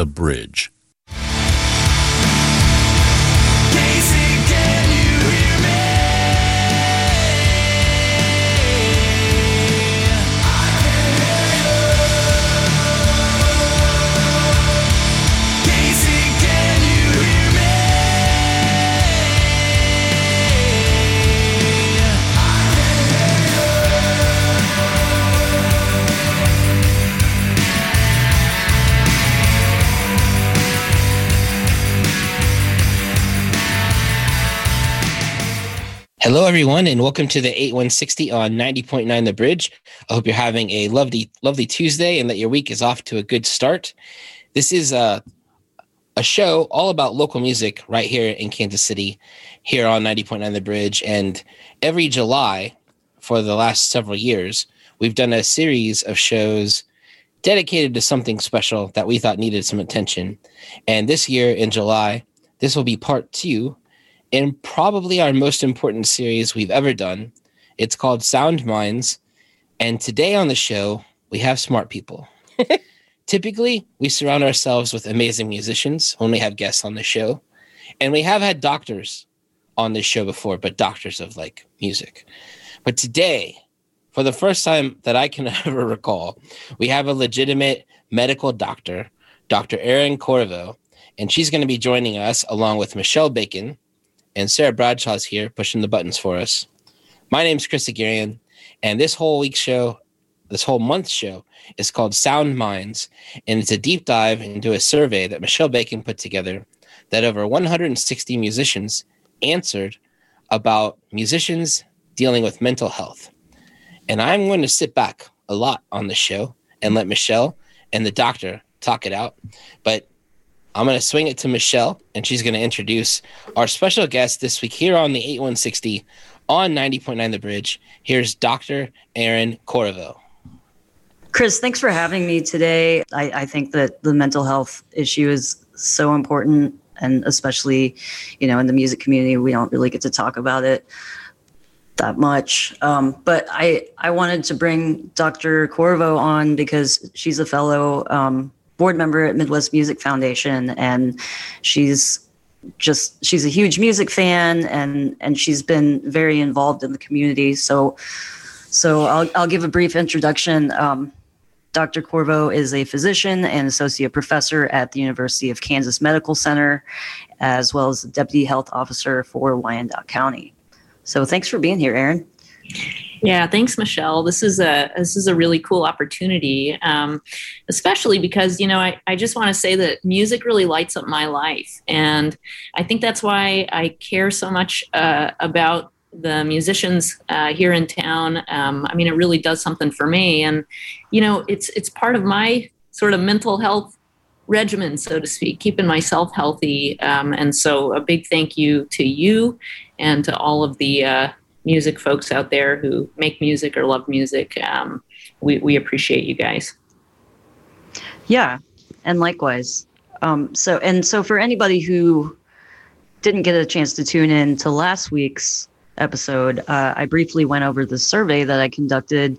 The Bridge. Hello, everyone, and welcome to the 8160 on 90.9 The Bridge. I hope you're having a lovely, lovely Tuesday and that your week is off to a good start. This is a, a show all about local music right here in Kansas City, here on 90.9 The Bridge. And every July for the last several years, we've done a series of shows dedicated to something special that we thought needed some attention. And this year in July, this will be part two in probably our most important series we've ever done. It's called Sound Minds. And today on the show, we have smart people. Typically, we surround ourselves with amazing musicians when we have guests on the show. And we have had doctors on this show before, but doctors of like music. But today, for the first time that I can ever recall, we have a legitimate medical doctor, Dr. Erin Corriveau, and she's going to be joining us along with Michelle Bacon, and Sarah Bradshaw's here pushing the buttons for us. My name's Chris Haghirian, and this whole week's show, this whole month's show, is called Sound Minds, and it's a deep dive into a survey that Michelle Bacon put together that over 160 musicians answered about musicians dealing with mental health. And I'm going to sit back a lot on the show and let Michelle and the doctor talk it out. But I'm going to swing it to Michelle, and she's going to introduce our special guest this week here on the 8160 on 90.9 The Bridge. Here's Dr. Erin Corriveau. Chris, thanks for having me today. I, I think that the mental health issue is so important, and especially, you know, in the music community, we don't really get to talk about it that much. Um, but I, I wanted to bring Dr. Corriveau on because she's a fellow um, board member at Midwest Music Foundation, and she's just she's a huge music fan, and and she's been very involved in the community. So, so I'll I'll give a brief introduction. Um, Dr. Corriveau is a physician and associate professor at the University of Kansas Medical Center, as well as deputy health officer for Wyandotte County. So, thanks for being here, Erin. Yeah, thanks, Michelle. This is a this is a really cool opportunity, um, especially because you know I, I just want to say that music really lights up my life, and I think that's why I care so much uh, about the musicians uh, here in town. Um, I mean, it really does something for me, and you know, it's it's part of my sort of mental health regimen, so to speak, keeping myself healthy. Um, and so, a big thank you to you and to all of the uh, music folks out there who make music or love music. Um, we, we appreciate you guys. Yeah, and likewise. Um, so and so for anybody who didn't get a chance to tune in to last week's episode, uh, I briefly went over the survey that I conducted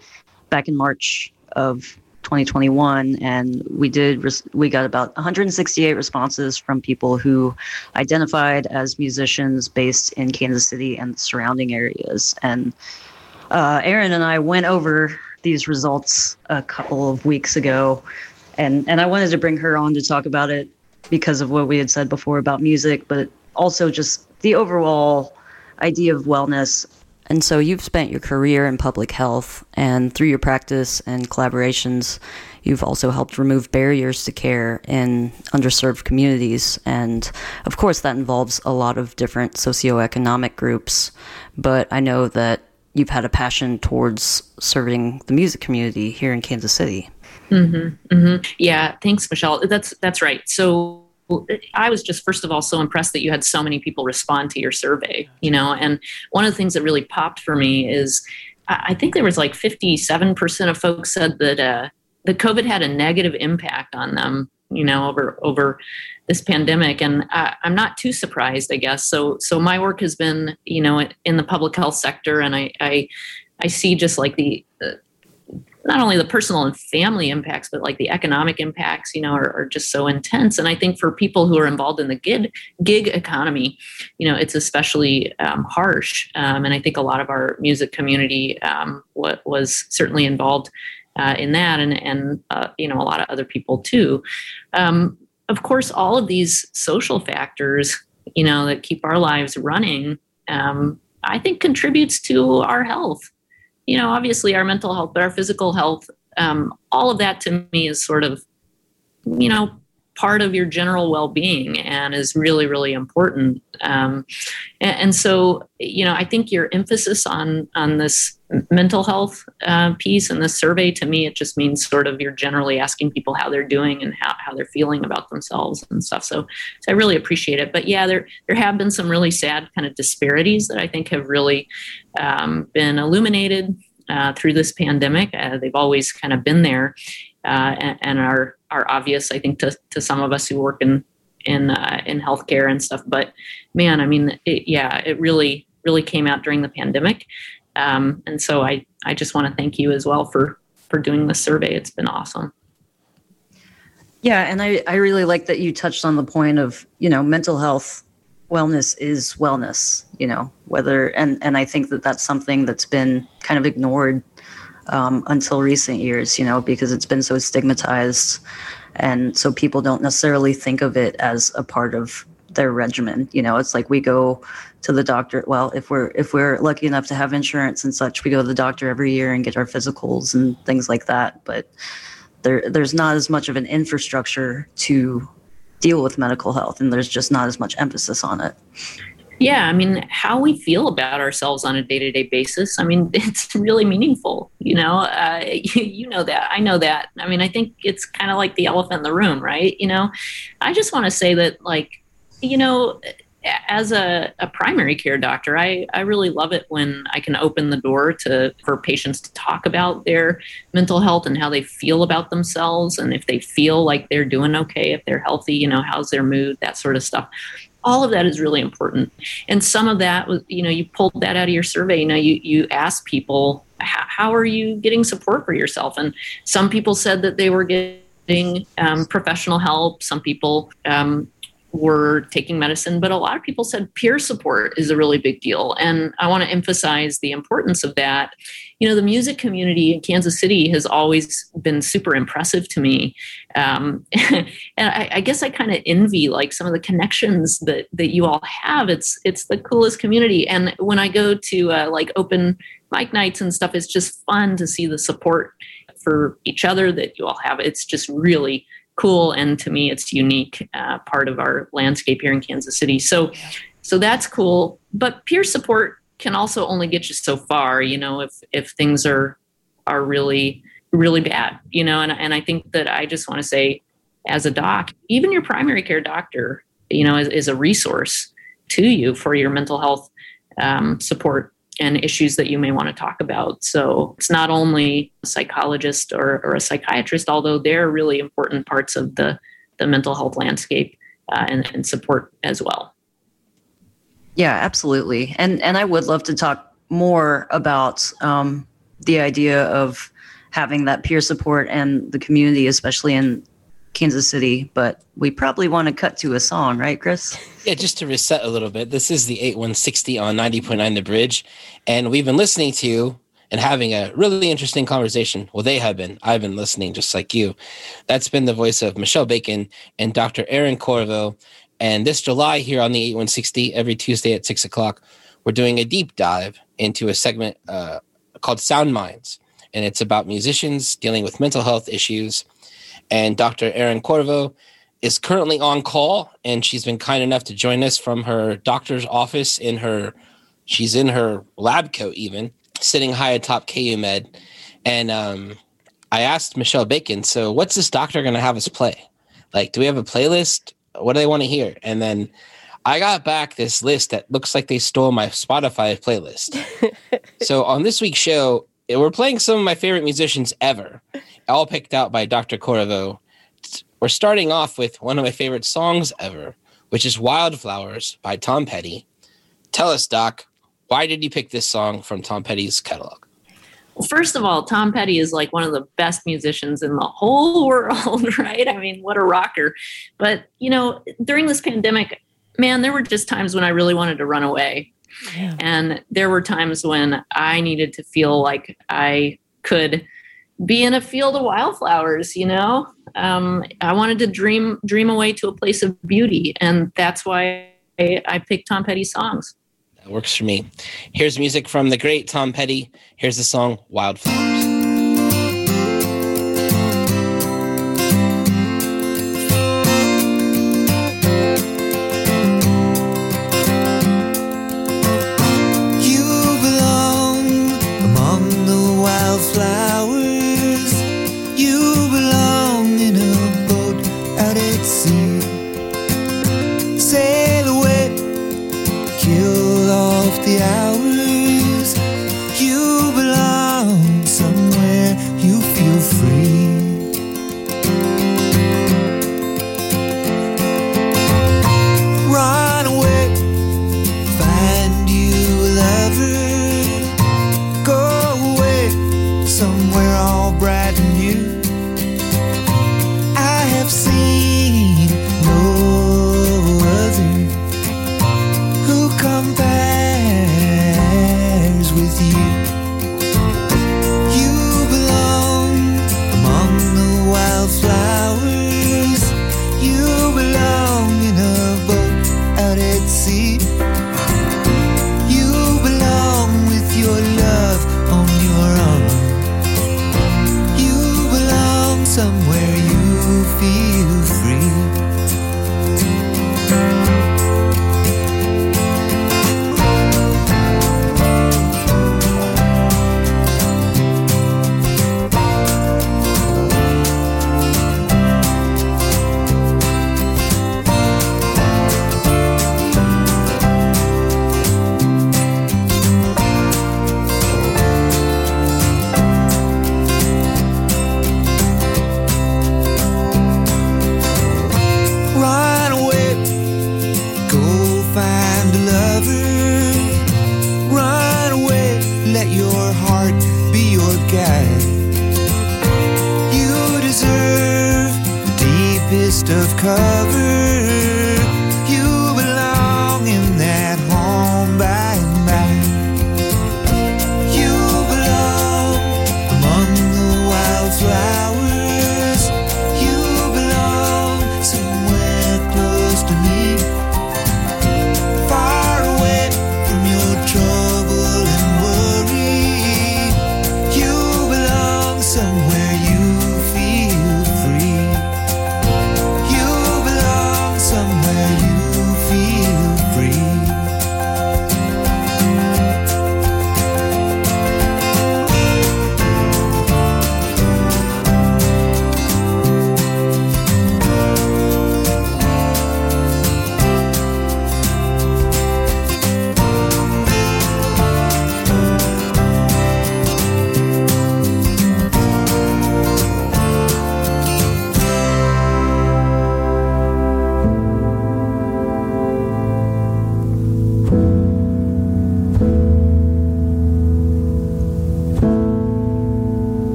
back in March of 2021 and we did we got about 168 responses from people who identified as musicians based in Kansas City and surrounding areas. And uh, Erin and I went over these results a couple of weeks ago and and I wanted to bring her on to talk about it because of what we had said before about music but also just the overall idea of wellness and so you've spent your career in public health, and through your practice and collaborations, you've also helped remove barriers to care in underserved communities. And of course, that involves a lot of different socioeconomic groups. But I know that you've had a passion towards serving the music community here in Kansas City. Mm-hmm, mm-hmm. Yeah, thanks, Michelle. That's that's right. So I was just first of all so impressed that you had so many people respond to your survey, you know. And one of the things that really popped for me is I think there was like 57% of folks said that uh, that COVID had a negative impact on them, you know, over over this pandemic. And I, I'm not too surprised, I guess. So so my work has been, you know, in the public health sector, and I I, I see just like the not only the personal and family impacts, but like the economic impacts, you know, are, are, just so intense. And I think for people who are involved in the gig gig economy, you know, it's especially um, harsh. Um, and I think a lot of our music community um, was certainly involved uh, in that, and and uh, you know, a lot of other people too. Um, of course, all of these social factors, you know, that keep our lives running, um, I think contributes to our health you know, obviously our mental health, but our physical health, um, all of that to me is sort of, you know, part of your general well-being and is really really important. Um, and, and, so you know i think your emphasis on on this mental health uh, piece and this survey to me it just means sort of you're generally asking people how they're doing and how, how they're feeling about themselves and stuff. So, so i really appreciate it. But yeah there there have been some really sad kind of disparities that i think have really um, been illuminated uh, through this pandemic. Uh, they've always kind of been there uh, and, and, are are obvious, I think, to, to some of us who work in in uh, in healthcare and stuff. But man, I mean, it, yeah, it really really came out during the pandemic, um, and so I I just want to thank you as well for for doing this survey. It's been awesome. Yeah, and I I really like that you touched on the point of you know mental health wellness is wellness you know whether and and i think that that's something that's been kind of ignored um, until recent years, you know, because it's been so stigmatized. And so people don't necessarily think of it as a part of their regimen. You know, it's like we go to the doctor. Well, if we're if we're lucky enough to have insurance and such, we go to the doctor every year and get our physicals and things like that. But there there's not as much of an infrastructure to deal with medical health, and there's just not as much emphasis on it. Yeah, I mean, how we feel about ourselves on a day to day basis, I mean, it's really meaningful. You know, uh, you, you, know that. I know that. I mean, I think it's kind of like the elephant in the room, right? You know, I just want to say that, like, you know, as a, a, primary care doctor, I, I really love it when I can open the door to for patients to talk about their mental health and how they feel about themselves and if they feel like they're doing okay, if they're healthy, you know, how's their mood, that sort of stuff. All of that is really important. And some of that was you know you pulled that out of your survey. You know you you asked people how are you getting support for yourself? And some people said that they were getting um, professional help. Some people um, were taking medicine, but a lot of people said peer support is a really big deal. And I want to emphasize the importance of that. You know, the music community in Kansas City has always been super impressive to me. Um, and I, I, guess I kind of envy like some of the connections that, that you all have. It's, it's the coolest community. And when I go to uh, like open mic nights and stuff, it's just fun to see the support for each other that you all have. It's just really cool and to me it's unique uh, part of our landscape here in kansas city. So so that's cool. But peer support can also only get you so far you know if if things are are really really bad you know? And, and i think that i just want to say as a doc even your primary care doctor you know is, is a resource to you for your mental health um, support and issues that you may want to talk about. So it's not only a psychologist or, or a psychiatrist, although they're really important parts of the, the mental health landscape uh, and, and support as well. Yeah, absolutely. And and I would love to talk more about um, the idea of having that peer support and the community, especially in Kansas City, but we probably want to cut to a song, right, Chris? Yeah, just to reset a little bit. This is the 8160 on 90.9 The Bridge. And we've been listening to and having a really interesting conversation. Well, they have been. I've been listening just like you. That's been the voice of Michelle Bacon and Dr. Erin Corriveau. And this July here on the 8160, every Tuesday at 6 o'clock, we're doing a deep dive into a segment uh, called Sound Minds. And it's about musicians dealing with mental health issues – and Dr. Erin Corriveau is currently on call, and she's been kind enough to join us from her doctor's office in her. She's in her lab coat, even sitting high atop KU Med. And um, I asked Michelle Bacon, so what's this doctor going to have us play? Like, do we have a playlist? What do they want to hear? And then I got back this list that looks like they stole my Spotify playlist. so on this week's show, we're playing some of my favorite musicians ever all picked out by Dr. Corriveau. We're starting off with one of my favorite songs ever, which is Wildflowers by Tom Petty. Tell us, Doc, why did you pick this song from Tom Petty's catalog? Well, first of all, Tom Petty is like one of the best musicians in the whole world, right? I mean, what a rocker. But, you know, during this pandemic, man, there were just times when I really wanted to run away. Yeah. And there were times when I needed to feel like I could be in a field of wildflowers, you know? Um, I wanted to dream dream away to a place of beauty. And that's why I, I picked Tom Petty songs. That works for me. Here's music from the great Tom Petty. Here's the song Wildflowers.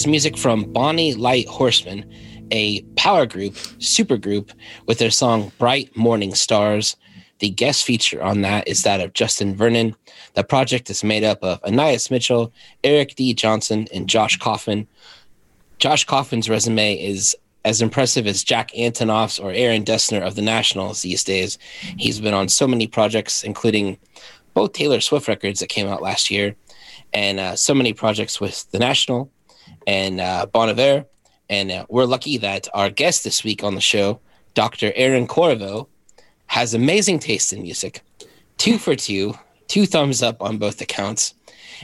Was music from Bonny Light Horseman, a power group, super group, with their song Bright Morning Stars. The guest feature on that is that of Justin Vernon. The project is made up of Anais Mitchell, Eric D. Johnson, and Josh Kaufman. Josh Kaufman's resume is as impressive as Jack Antonoff's or Aaron Dessner of the Nationals these days. He's been on so many projects, including both Taylor Swift records that came out last year, and uh, so many projects with the National and uh, And uh, we're lucky that our guest this week on the show, Dr. Erin Corriveau, has amazing taste in music. Two for two, two thumbs up on both accounts.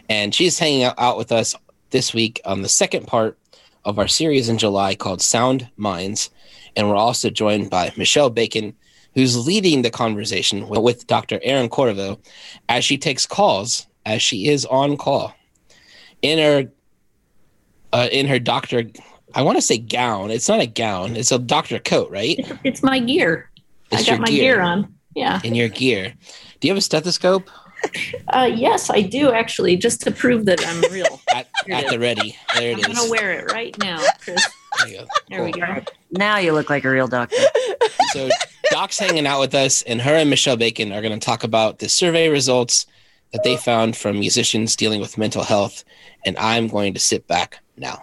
And she's hanging out, with us this week on the second part of our series in July called Sound Minds. And we're also joined by Michelle Bacon, who's leading the conversation with, with Dr. Erin Corriveau as she takes calls, as she is on call. In her uh, in her doctor I want to say gown. It's not a gown. It's a doctor coat, right? It's, it's my gear. It's I got my gear. gear. on. Yeah. In your gear. Do you have a stethoscope? Uh, yes, I do actually, just to prove that I'm real. At, at the ready. There it I'm is. gonna wear it right now, Chris. There you go. There we go. Now you look like a real doctor. So Doc's hanging out with us, and her and Michelle Bacon are going to talk about the survey results that they found from musicians dealing with mental health. And I'm going to sit back now.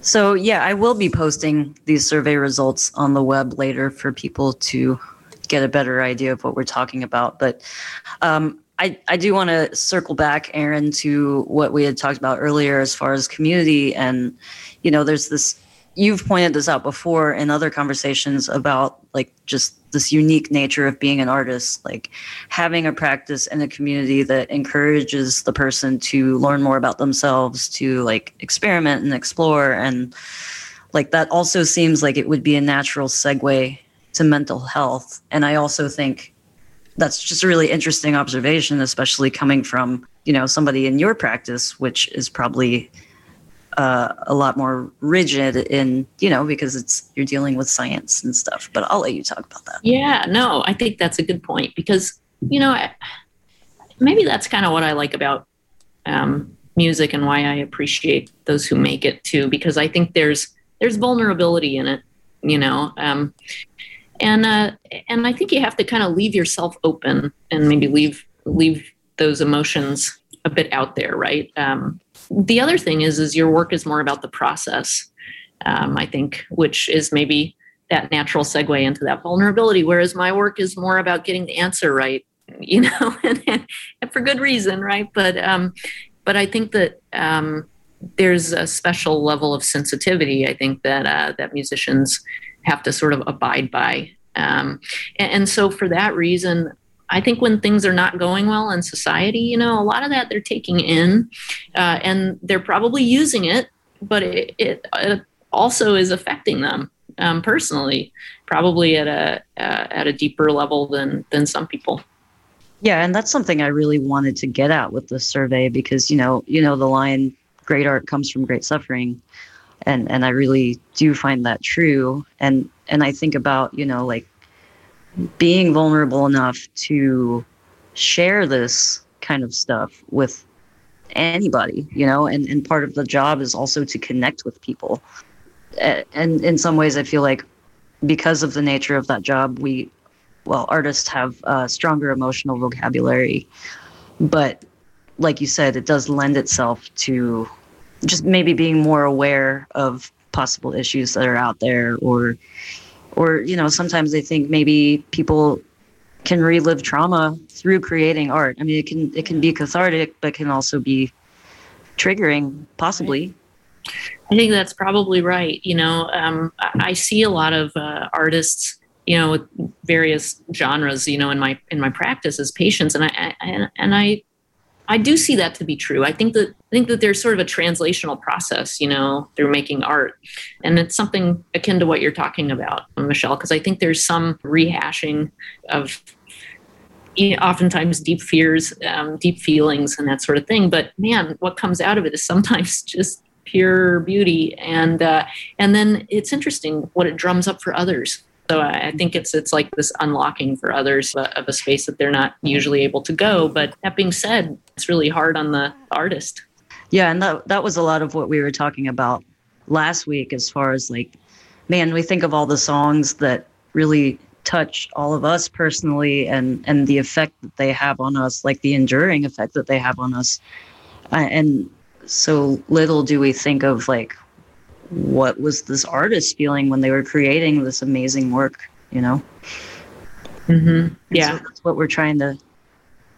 So yeah, I will be posting these survey results on the web later for people to get a better idea of what we're talking about. But um, I I do want to circle back, Erin, to what we had talked about earlier as far as community, and you know, there's this. You've pointed this out before in other conversations about like just this unique nature of being an artist, like having a practice in a community that encourages the person to learn more about themselves, to like experiment and explore. And like that also seems like it would be a natural segue to mental health. And I also think that's just a really interesting observation, especially coming from, you know, somebody in your practice, which is probably uh, a lot more rigid in, you know, because it's you're dealing with science and stuff. But I'll let you talk about that. Yeah, no, I think that's a good point because you know I, maybe that's kind of what I like about um, music and why I appreciate those who make it too because I think there's there's vulnerability in it, you know, um, and uh, and I think you have to kind of leave yourself open and maybe leave leave those emotions a bit out there, right? Um, the other thing is is your work is more about the process um, i think which is maybe that natural segue into that vulnerability whereas my work is more about getting the answer right you know and, and, for good reason right? But um, but i think that um, there's a special level of sensitivity i think that uh, that musicians have to sort of abide by um, and, and so for that reason I think when things are not going well in society, you know, a lot of that they're taking in, uh, and they're probably using it, but it, it, it also is affecting them um, personally, probably at a uh, at a deeper level than than some people. Yeah, and that's something I really wanted to get at with the survey because you know, you know the line great art comes from great suffering. And and I really do find that true. And and I think about, you know, like being vulnerable enough to share this kind of stuff with anybody, you know, and, and part of the job is also to connect with people. And in some ways, I feel like because of the nature of that job, we, well, artists have a stronger emotional vocabulary. But like you said, it does lend itself to just maybe being more aware of possible issues that are out there or or you know sometimes i think maybe people can relive trauma through creating art i mean it can it can be cathartic but can also be triggering possibly I think that's probably right. You know, um, I, see a lot of uh, artists, you know, with various genres, you know, in my in my practice as patients, and I, I and I I do see that to be true. I think that think that there's sort of a translational process, you know, through making art, and it's something akin to what you're talking about, Michelle, because I think there's some rehashing of oftentimes deep fears, um, deep feelings, and that sort of thing. But man, what comes out of it is sometimes just pure beauty, and uh, and then it's interesting what it drums up for others. So I think it's it's like this unlocking for others of a space that they're not usually able to go. But that being said, it's really hard on the artist. Yeah, and that that was a lot of what we were talking about last week as far as like man, we think of all the songs that really touch all of us personally and and the effect that they have on us, like the enduring effect that they have on us. Uh, and so little do we think of like what was this artist feeling when they were creating this amazing work, you know? Mm-hmm. Yeah. So that's what we're trying to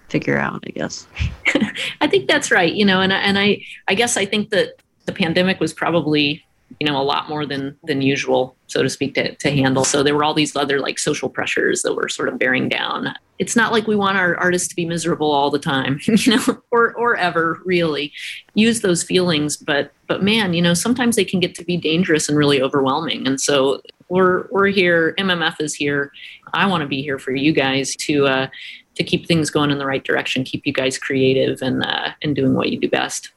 figure out, I guess. I think that's right. You know, and and I I guess I think that the pandemic was probably you know a lot more than than usual so to speak to, to handle so there were all these other like social pressures that were sort of bearing down it's not like we want our artists to be miserable all the time you know or or ever really use those feelings but but man you know sometimes they can get to be dangerous and really overwhelming and so we're we're here mmf is here i want to be here for you guys to uh to keep things going in the right direction keep you guys creative and uh and doing what you do best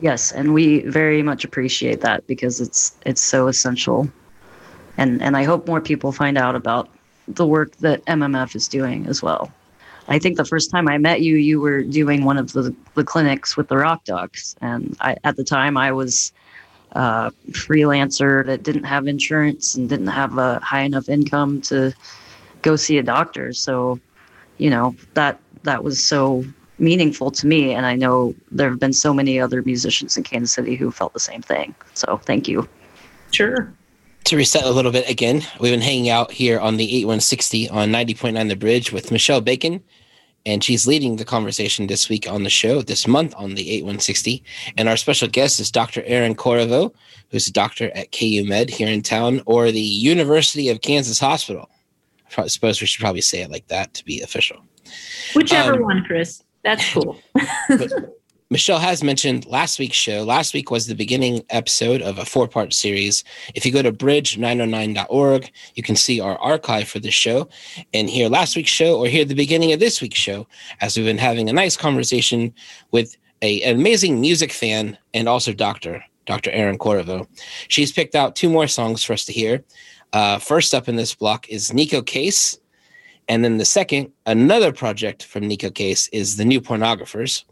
Yes, and we very much appreciate that because it's it's so essential. And and I hope more people find out about the work that MMF is doing as well. I think the first time I met you, you were doing one of the, the clinics with the Rock Dogs. And I, at the time, I was a freelancer that didn't have insurance and didn't have a high enough income to go see a doctor. So, you know, that that was so meaningful to me. And I know there have been so many other musicians in Kansas City who felt the same thing. So thank you. Sure. To reset a little bit again, we've been hanging out here on the 8160 on 90.9 The Bridge with Michelle Bacon. And she's leading the conversation this week on the show, this month on the 8160. And our special guest is Dr. Erin Corriveau, who's a doctor at KU Med here in town or the University of Kansas Hospital. I suppose we should probably say it like that to be official. Whichever um, one, Chris. That's cool. Michelle has mentioned last week's show. Last week was the beginning episode of a four part series. If you go to bridge909.org, you can see our archive for this show and hear last week's show or hear the beginning of this week's show as we've been having a nice conversation with a, an amazing music fan and also doctor, Dr. Erin Corriveau. She's picked out two more songs for us to hear. Uh, first up in this block is Neko Case and then the second, another project from Neko Case is the New Pornographers.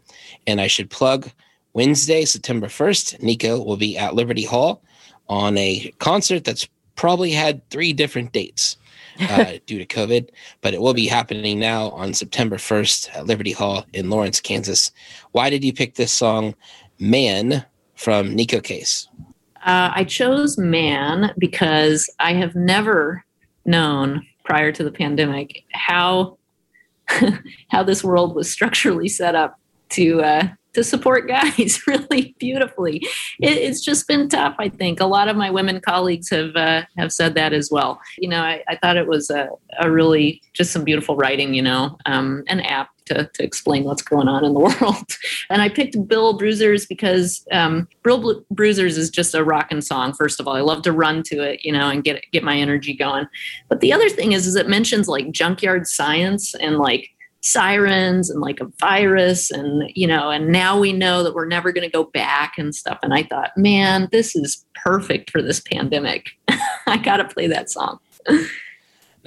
And I should plug Wednesday, September 1st, Neko will be at Liberty Hall on a concert that's probably had three different dates uh, due to COVID, but it will be happening now on September 1st at Liberty Hall in Lawrence, Kansas. Why did you pick this song, Man, from Neko Case? Uh, I chose Man because I have never known prior to the pandemic how how this world was structurally set up to uh, to support guys really beautifully. It, it's just been tough. I think a lot of my women colleagues have uh, have said that as well. You know, I, I thought it was a, a, really just some beautiful writing. You know, um, an app to, to explain what's going on in the world. and I picked Brill Bruisers because um, Brill Bruisers is just a rocking song. First of all, I love to run to it, you know, and get get my energy going. But the other thing is, is it mentions like junkyard science and like sirens and like a virus and you know and now we know that we're never going to go back and stuff and i thought man this is perfect for this pandemic i gotta play that song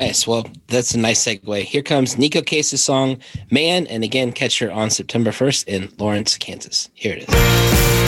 nice. Well that's a nice segue. Here comes Neko case's song man and again catch her on september 1st in lawrence kansas. Here it is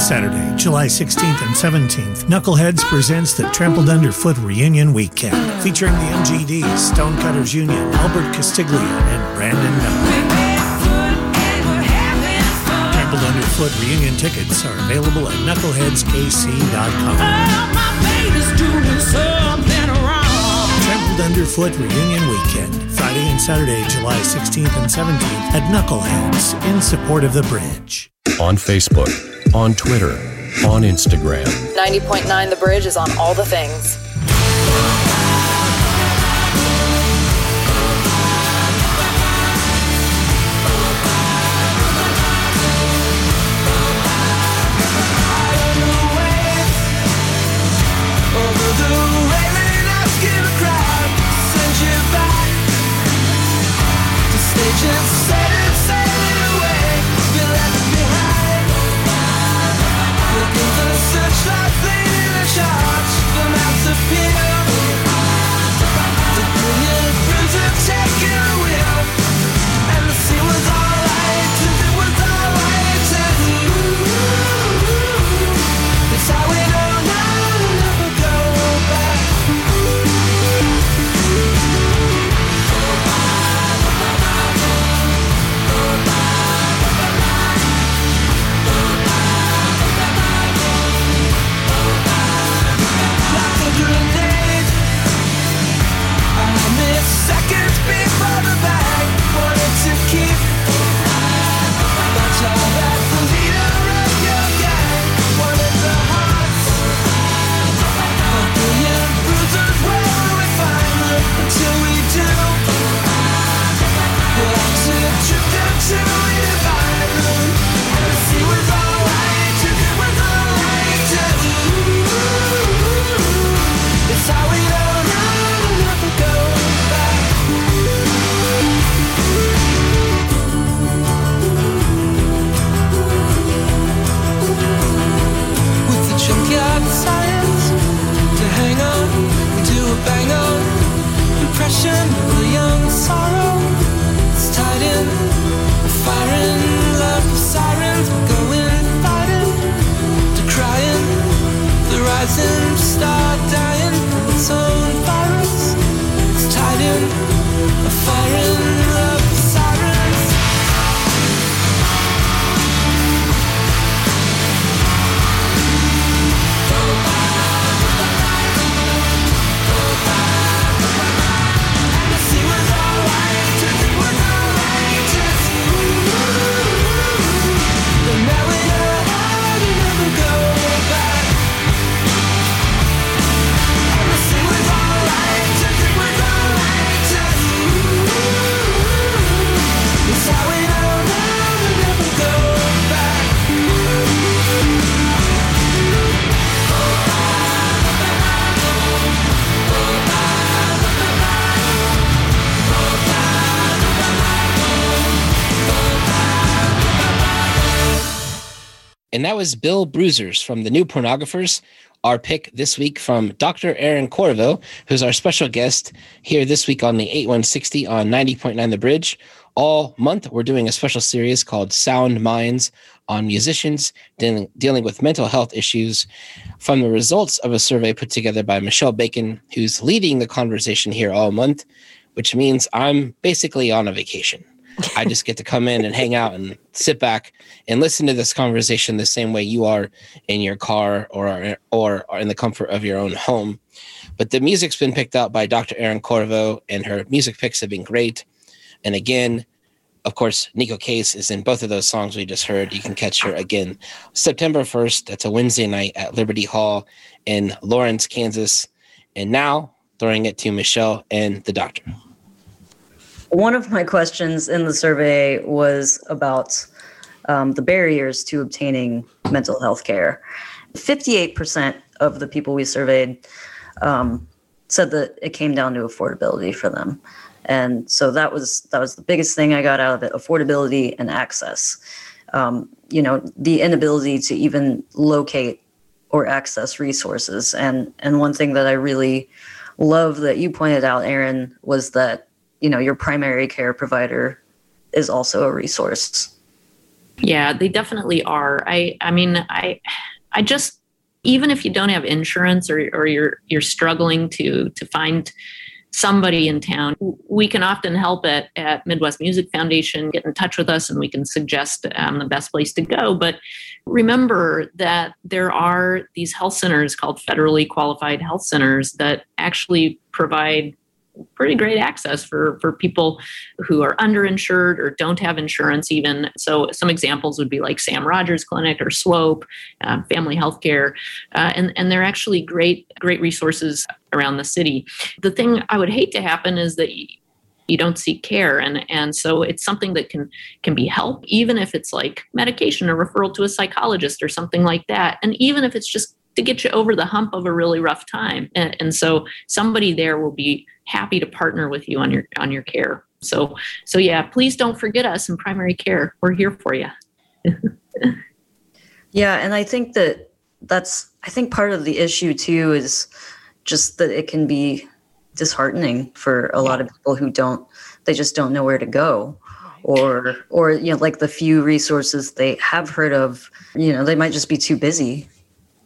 Saturday, July 16th and 17th, Knuckleheads presents the Trampled Underfoot Reunion Weekend, featuring the MGDs, Stonecutters Union, Albert Castiglia, and Brandon Knuckle. Trampled Underfoot reunion tickets are available at knuckleheadskc.com. Trampled Underfoot Reunion Weekend, Friday and Saturday, July 16th and 17th at Knuckleheads in support of the bridge. On Facebook, on Twitter, on Instagram. 90.9 The Bridge is on all the things. And that was Brill Bruisers from the New Pornographers. Our pick this week from Dr. Erin Corriveau, who's our special guest here this week on the 8160 on 90.9 The Bridge. All month, we're doing a special series called Sound Minds on musicians dealing, dealing with mental health issues from the results of a survey put together by Michelle Bacon, who's leading the conversation here all month, which means I'm basically on a vacation. I just get to come in and hang out and sit back and listen to this conversation the same way you are in your car or or, in the comfort of your own home. But the music's been picked out by Dr. Erin Corriveau, and her music picks have been great. And again, of course, Neko Case is in both of those songs we just heard. You can catch her again September 1st. That's a Wednesday night at Liberty Hall in Lawrence, Kansas. And now throwing it to Michelle and the doctor. One of my questions in the survey was about um, the barriers to obtaining mental health care. 58% of the people we surveyed um, said that it came down to affordability for them. And so that was that was the biggest thing I got out of it: affordability and access. Um, you know, the inability to even locate or access resources. And and one thing that I really love that you pointed out, Erin, was that you know your primary care provider is also a resource. Yeah, they definitely are. I I mean, I I just even if you don't have insurance or or you're you're struggling to to find somebody in town, we can often help at, at Midwest Music Foundation get in touch with us and we can suggest um, the best place to go. But remember that there are these health centers called federally qualified health centers that actually provide pretty great access for for people who are underinsured or don't have insurance even. So some examples would be like Sam Rodgers clinic or swope uh, family healthcare uh, and and they're actually great great resources around the city. The thing i would hate to happen is that you don't seek care and and so it's something that can can be help even if it's like medication or referral to a psychologist or something like that and even if it's just to get you over the hump of a really rough time. And, and so somebody there will be happy to partner with you on your on your care. So so yeah please don't forget us in primary care. We're here for you yeah and i think that that's i think part of the issue too is just that it can be disheartening for a lot of people who don't they just don't know where to go. Or or you know like the few resources they have heard of you know they might just be too busy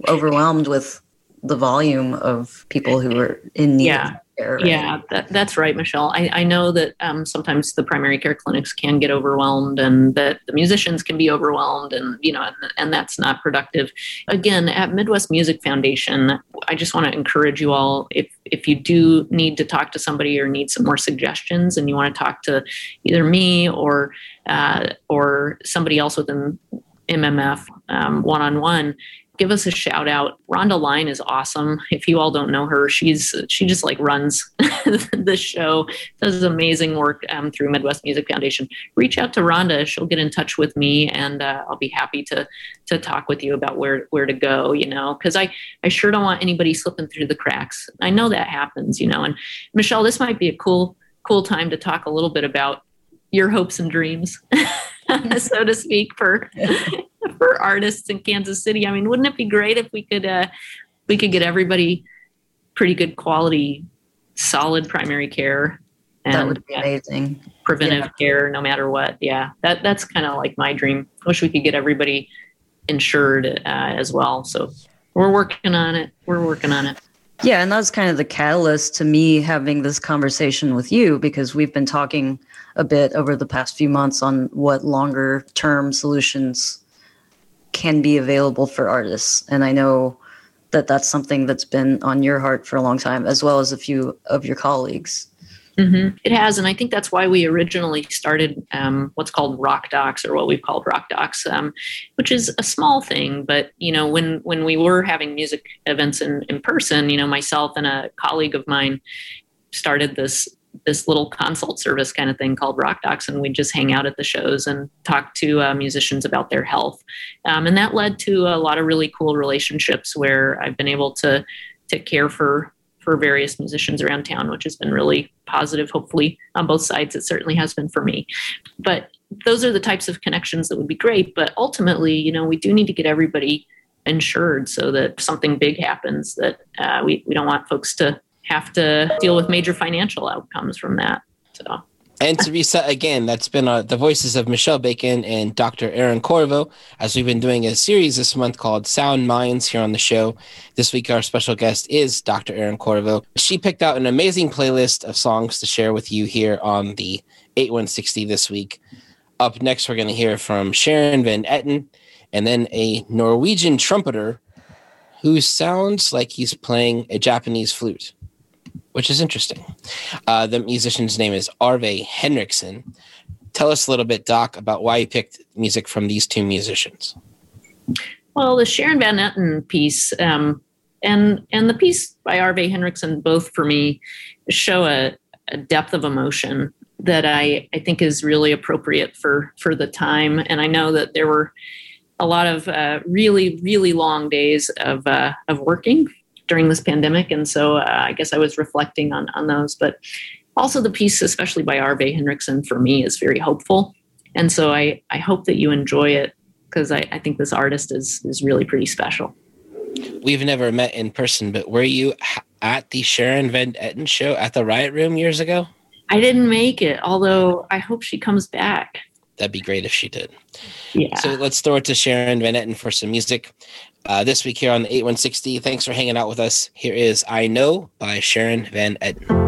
overwhelmed with the volume of people who are in need. Yeah care, right? yeah that, that's right michelle I, I know that um, sometimes the primary care clinics can get overwhelmed and that the musicians can be overwhelmed and you know and, and that's not productive again at midwest music foundation i just want to encourage you all if if you do need to talk to somebody or need some more suggestions and you want to talk to either me or uh, or somebody else within mmf one on one give us a shout out. Rhonda Lyne is awesome. If you all don't know her, she's she just like runs the show, does amazing work um, through Midwest Music Foundation. Reach out to Rhonda; she'll get in touch with me, and uh, I'll be happy to to talk with you about where where to go. You know, because I I sure don't want anybody slipping through the cracks. I know that happens. You know, and Michelle, this might be a cool cool time to talk a little bit about your hopes and dreams, so to speak, for for artists in Kansas City. I mean, wouldn't it be great if we could uh, we could get everybody pretty good quality, solid primary care? And, that would be amazing. Preventive yeah. care, no matter what. Yeah, that that's kind of like my dream. I wish we could get everybody insured uh, as well. So we're working on it. We're working on it. Yeah, and that's kind of the catalyst to me having this conversation with you because we've been talking a bit over the past few months on what longer term solutions can be available for artists. And I know that that's something that's been on your heart for a long time, as well as a few of your colleagues. Mm-hmm. It has, and I think that's why we originally started um, what's called Rock Docs, or what we've called Rock Docs, um, which is a small thing. But you know, when when we were having music events in in person, you know, myself and a colleague of mine started this this little consult service kind of thing called Rock Docs, and we'd just hang out at the shows and talk to uh, musicians about their health. Um, and that led to a lot of really cool relationships where I've been able to to care for for various musicians around town, which has been really positive. Hopefully, on both sides, it certainly has been for me. But those are the types of connections that would be great. But ultimately, you know, we do need to get everybody insured so that something big happens that uh, we, we don't want folks to have to deal with major financial outcomes from that. So. And to reset again, that's been uh, the voices of Michelle Bacon and Dr. Erin Corriveau, as we've been doing a series this month called Sound Minds here on the show. This week, our special guest is Dr. Erin Corriveau. She picked out an amazing playlist of songs to share with you here on the 8160 this week. Up next, we're going to hear from Sharon Van Etten and then a Norwegian trumpeter who sounds like he's playing a Japanese flute which is interesting. Uh, the musician's name is Arve Henriksen. Tell us a little bit, Doc, about why you picked music from these two musicians. Well, the Sharon Van Etten piece um, and and the piece by Arve Henriksen both for me show a, a depth of emotion that I, I think is really appropriate for for the time. And I know that there were a lot of uh, really really long days of uh, of working during this pandemic. And so uh, I guess I was reflecting on, on those. But also, the piece, especially by Arve Henriksen, for me is very hopeful. And so I, I hope that you enjoy it because I, I think this artist is, is really pretty special. We've never met in person, but were you at the Sharon Van Etten show at the Riot Room years ago? I didn't make it, although I hope she comes back. That'd be great if she did. Yeah. So let's throw it to Sharon Van Etten for some music uh, this week here on the 8160. Thanks for hanging out with us. Here is I Know by Sharon Van Etten.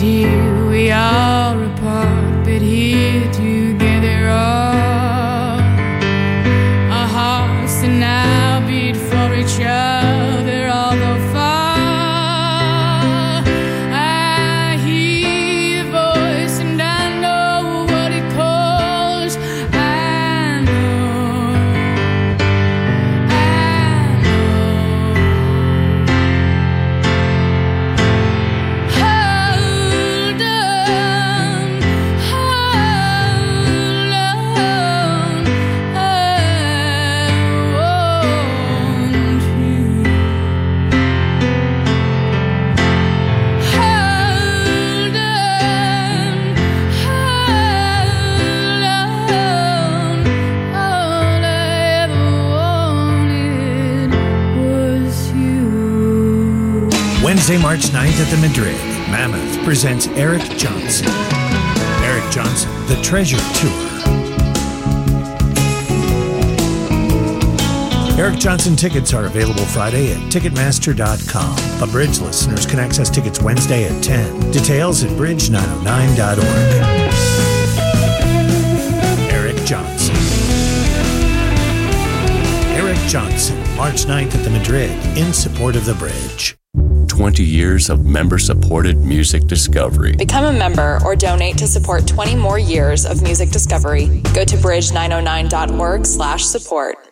dear The Madrid, Mammoth presents Eric Johnson. Eric Johnson, The Treasure Tour. Eric Johnson tickets are available Friday at Ticketmaster.com. But Bridge listeners can access tickets Wednesday at 10. Details at Bridge909.org. Eric Johnson. Eric Johnson, March 9th at the Madrid, in support of the bridge. 20 years of member supported music discovery. Become a member or donate to support 20 more years of music discovery. Go to bridge909.org/support.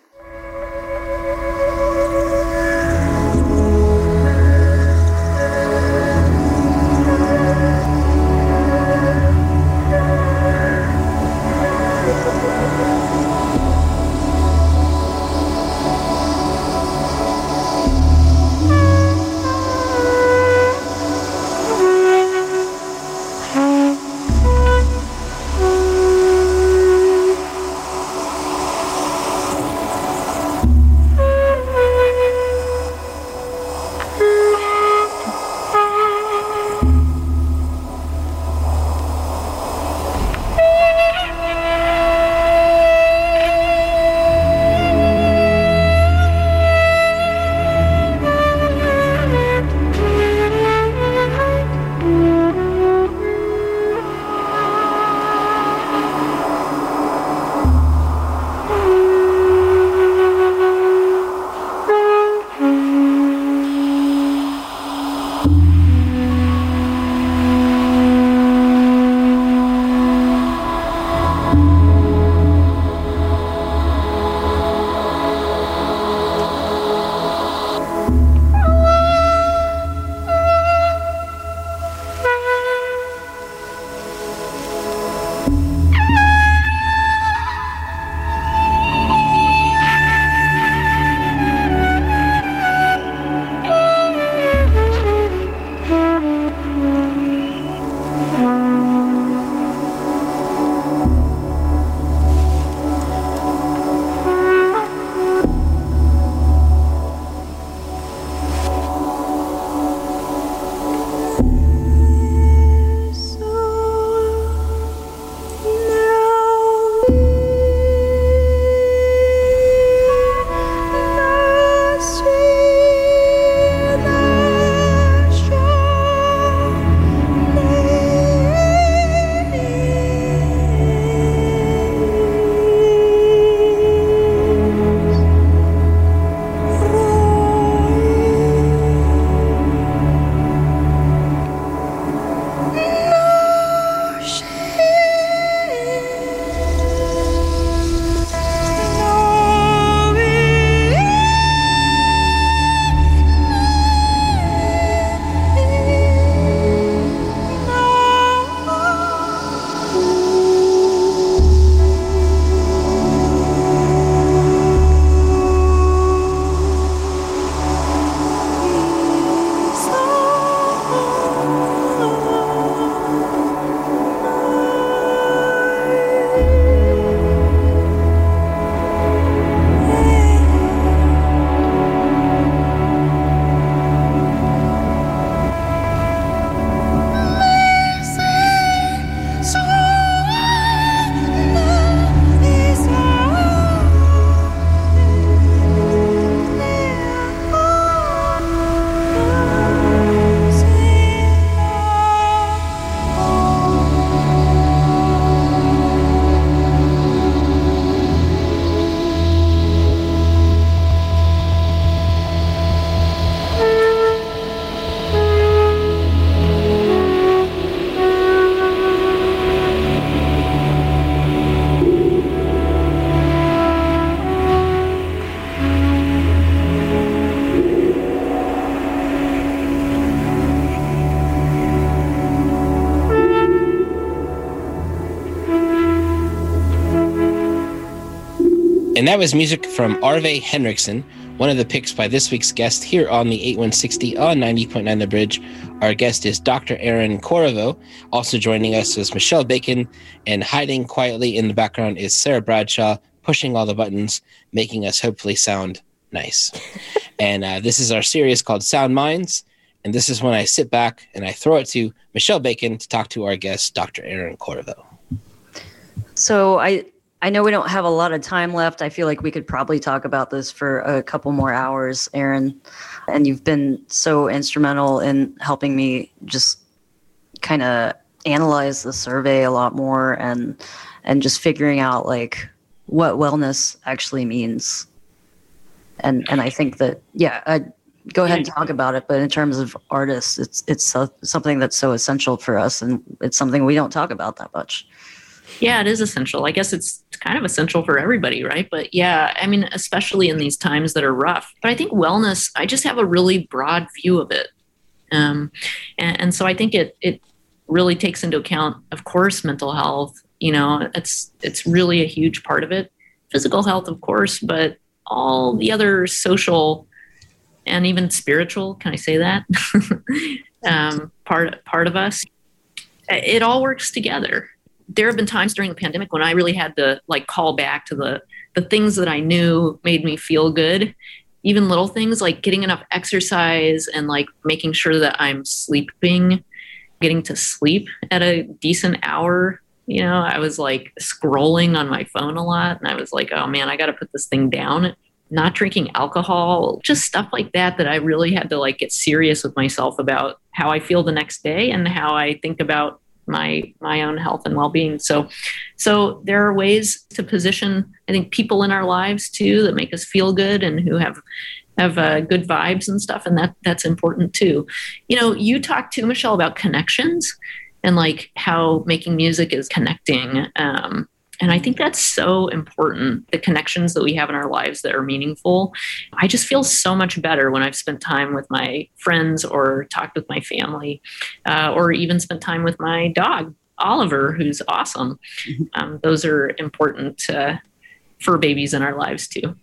And that was music from Arve Henriksen, one of the picks by this week's guest here on the 8160 on 90.9 The Bridge. Our guest is Dr. Erin Corriveau. Also joining us is Michelle Bacon, and hiding quietly in the background is Sarah Bradshaw, pushing all the buttons, making us hopefully sound nice. and uh, this is our series called Sound Minds. And this is when I sit back and I throw it to Michelle Bacon to talk to our guest, Dr. Erin Corriveau. So I I know we don't have a lot of time left. I feel like we could probably talk about this for a couple more hours, Erin. And you've been so instrumental in helping me just kind of analyze the survey a lot more and and just figuring out like what wellness actually means. And and I think that yeah, I go ahead and talk about it. But in terms of artists, it's it's so, something that's so essential for us, and it's something we don't talk about that much. Yeah, it is essential. I guess it's kind of essential for everybody, right? But yeah, I mean, especially in these times that are rough. But I think wellness, I just have a really broad view of it. Um, and, and so I think it, it really takes into account, of course, mental health. You know, it's, it's really a huge part of it. Physical health, of course, but all the other social and even spiritual, can I say that? um, part, part of us. It all works together there have been times during the pandemic when I really had to like call back to the the things that I knew made me feel good. Even little things like getting enough exercise and like making sure that I'm sleeping, getting to sleep at a decent hour. You know, I was like scrolling on my phone a lot and I was like, oh man, I got to put this thing down. Not drinking alcohol, just stuff like that, that I really had to like get serious with myself about how I feel the next day and how I think about my my own health and well-being. So so there are ways to position i think people in our lives too that make us feel good and who have have uh, good vibes and stuff and that that's important too. You know you talked to michelle about connections and like how making music is connecting um, and I think that's so important the connections that we have in our lives that are meaningful. I just feel so much better when I've spent time with my friends or talked with my family uh, or even spent time with my dog, Oliver, who's awesome. Mm-hmm. Um, those are important uh, for babies in our lives too.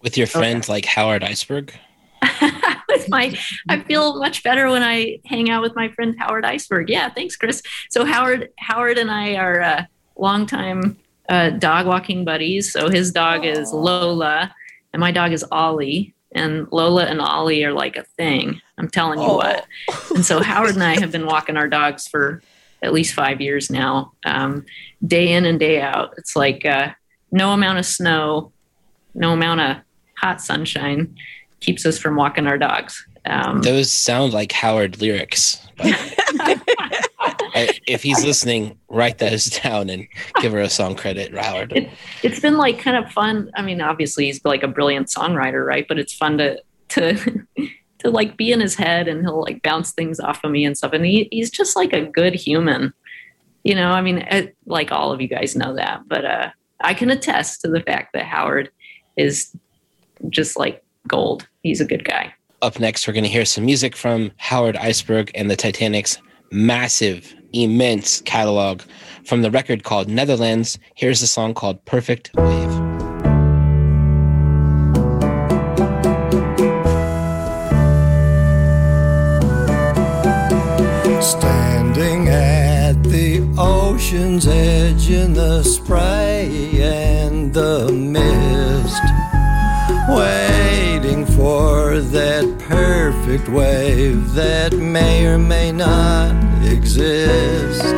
With your friends okay. like Howard Iceberg? with my I feel much better when I hang out with my friend Howard Iceberg. Yeah, thanks, Chris. So Howard Howard and I are uh, longtime uh, dog walking buddies. So his dog Aww. is Lola, and my dog is Ollie. And Lola and Ollie are like a thing. I'm telling you Aww. what. And so Howard and I have been walking our dogs for at least five years now, um, day in and day out. It's like uh, no amount of snow, no amount of hot sunshine keeps us from walking our dogs. Um, Those sound like Howard lyrics. I, if he's listening, write those down and give her a song credit, Howard. It, has been like kind of fun. I mean, obviously he's like a brilliant songwriter, right? But it's fun to to to like be in his head and he'll like bounce things off of me and stuff. And he, he's just like a good human, you know. I mean, it, like all of you guys know that, but uh, I can attest to the fact that Howard is just like gold. He's a good guy. Up next, we're going to hear some music from Howard Iceberg and the Titanic's massive immense catalog from the record called Netherlands. Here's a song called Perfect Wave. Standing at the ocean's edge in the spray for that perfect wave that may or may not exist.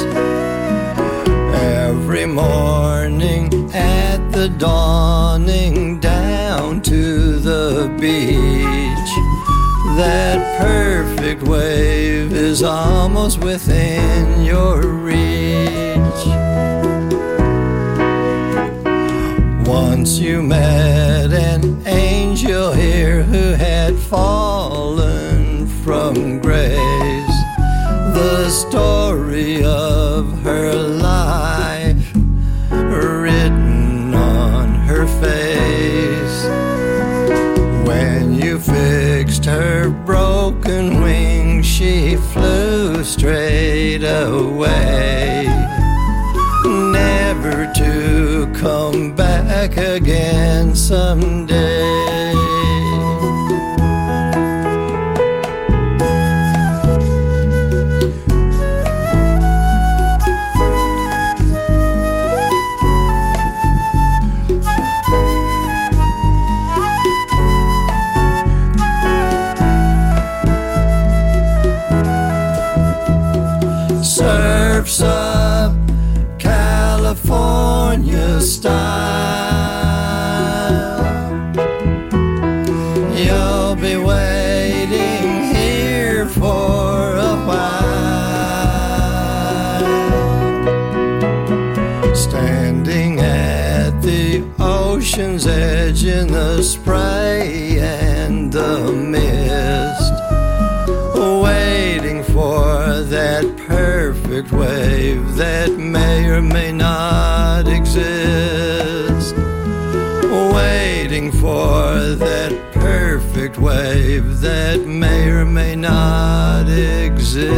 Every morning at the dawning down to the beach, that perfect wave is almost within your reach. Once you met an angel here who had fallen from grace the story of her life written on her face. When you fixed her broken wings, she flew straight away, never to come back again someday. Wave that may or may not exist. Waiting for that perfect wave that may or may not exist.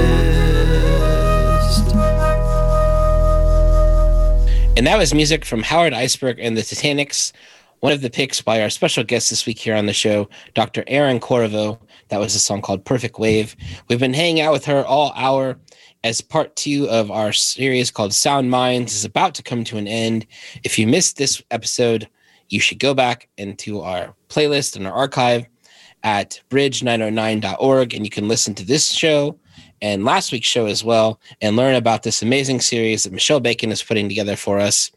And that was music from Howard Iceberg and the Titanics. One of the picks by our special guest this week here on the show, Dr. Erin Corriveau. That was a song called Perfect Wave. We've been hanging out with her all hour as part two of our series called Sound Minds is about to come to an end. If you missed this episode, you should go back into our playlist and our archive at bridge909.org and you can listen to this show and last week's show as well and learn about this amazing series that Michelle Bacon is putting together for us.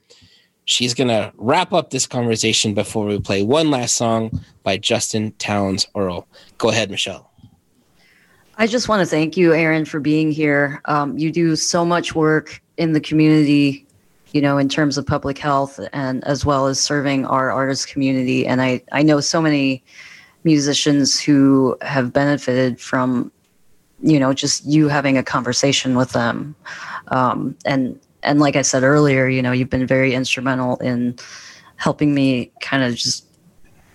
She's going to wrap up this conversation before we play one last song by Justin Townes Earle. Go ahead, Michelle. I just want to thank you, Erin, for being here. Um, you do so much work in the community, you know, in terms of public health and as well as serving our artist community. And I, I know so many musicians who have benefited from, you know, just you having a conversation with them. Um, and and like I said earlier, you know, you've been very instrumental in helping me kind of just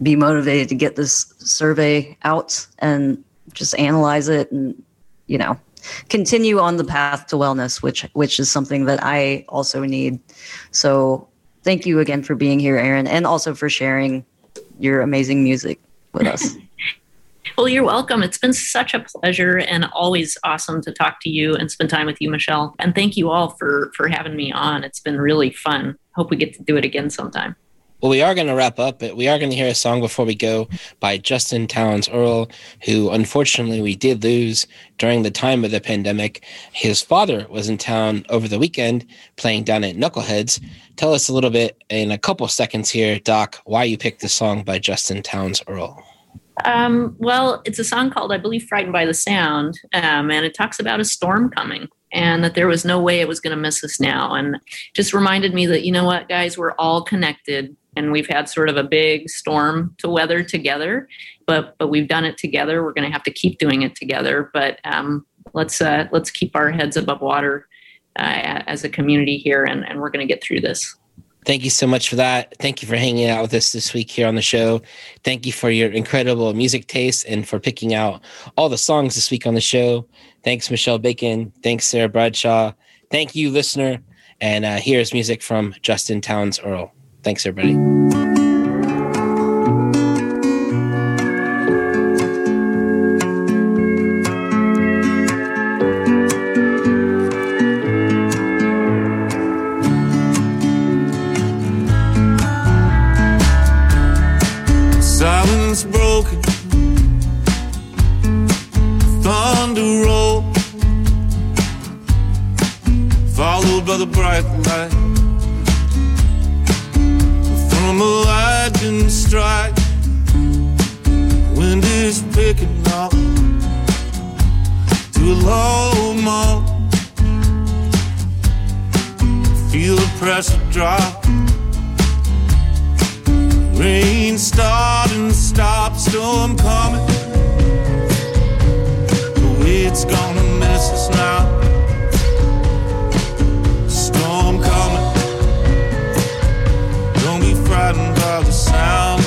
be motivated to get this survey out and just analyze it and you know continue on the path to wellness which which is something that i also need so thank you again for being here erin and also for sharing your amazing music with us Well, you're welcome. It's been such a pleasure and always awesome to talk to you and spend time with you, Michelle. And thank you all for for having me on. It's been really fun. Hope we get to do it again sometime. Well, we are going to wrap up, but we are going to hear a song before we go by Justin Townes Earle, who unfortunately we did lose during the time of the pandemic. His father was in town over the weekend playing down at Knuckleheads. Tell us a little bit in a couple seconds here, Doc, why you picked the song by Justin Townes Earle. Um, well, it's a song called, I believe, Frightened by the Sound, um, and it talks about a storm coming and that there was no way it was going to miss us now. And just reminded me that, you know what, guys, we're all connected and we've had sort of a big storm to weather together, but but we've done it together. We're going to have to keep doing it together, but um, let's uh, let's keep our heads above water uh, as a community here, and, and we're going to get through this. Thank you so much for that. Thank you for hanging out with us this week here on the show. Thank you for your incredible music taste and for picking out all the songs this week on the show. Thanks, Michelle Bacon. Thanks, Sarah Bradshaw. Thank you, listener. And uh, here's music from Justin Townes Earle. Thanks, everybody. Followed by the bright light a lightning strike. Wind is picking up to a low mark. Feel the pressure drop. Rain starting, stop, storm coming. The way it's gonna miss us now. how it sounds.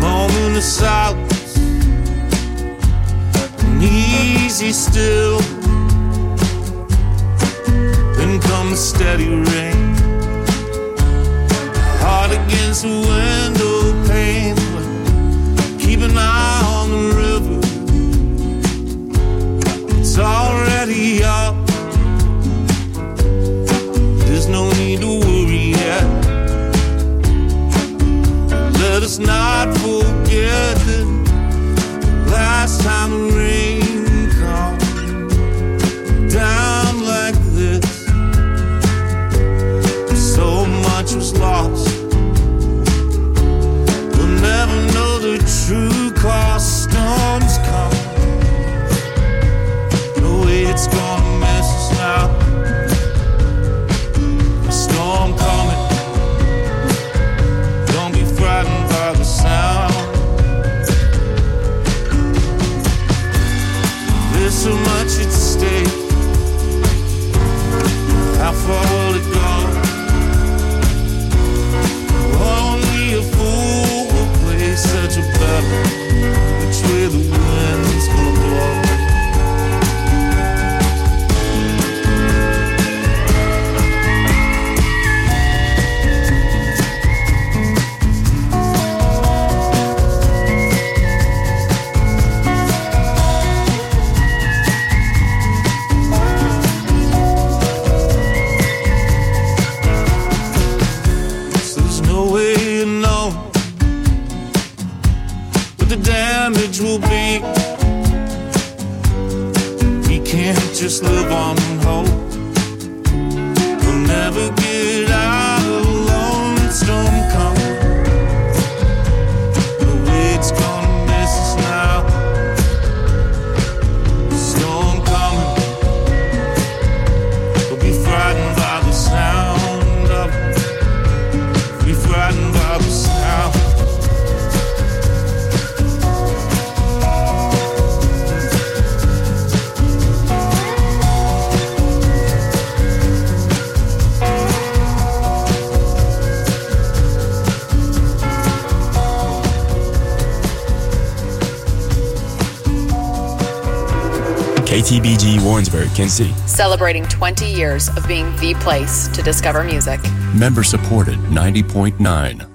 Moment of silence, and easy still. Then comes steady rain, Heart against the window oh, pane. But keep an eye on the river. It's already up. Let us not forget that last time Celebrating 20 years of being the place to discover music. Member supported 90.9.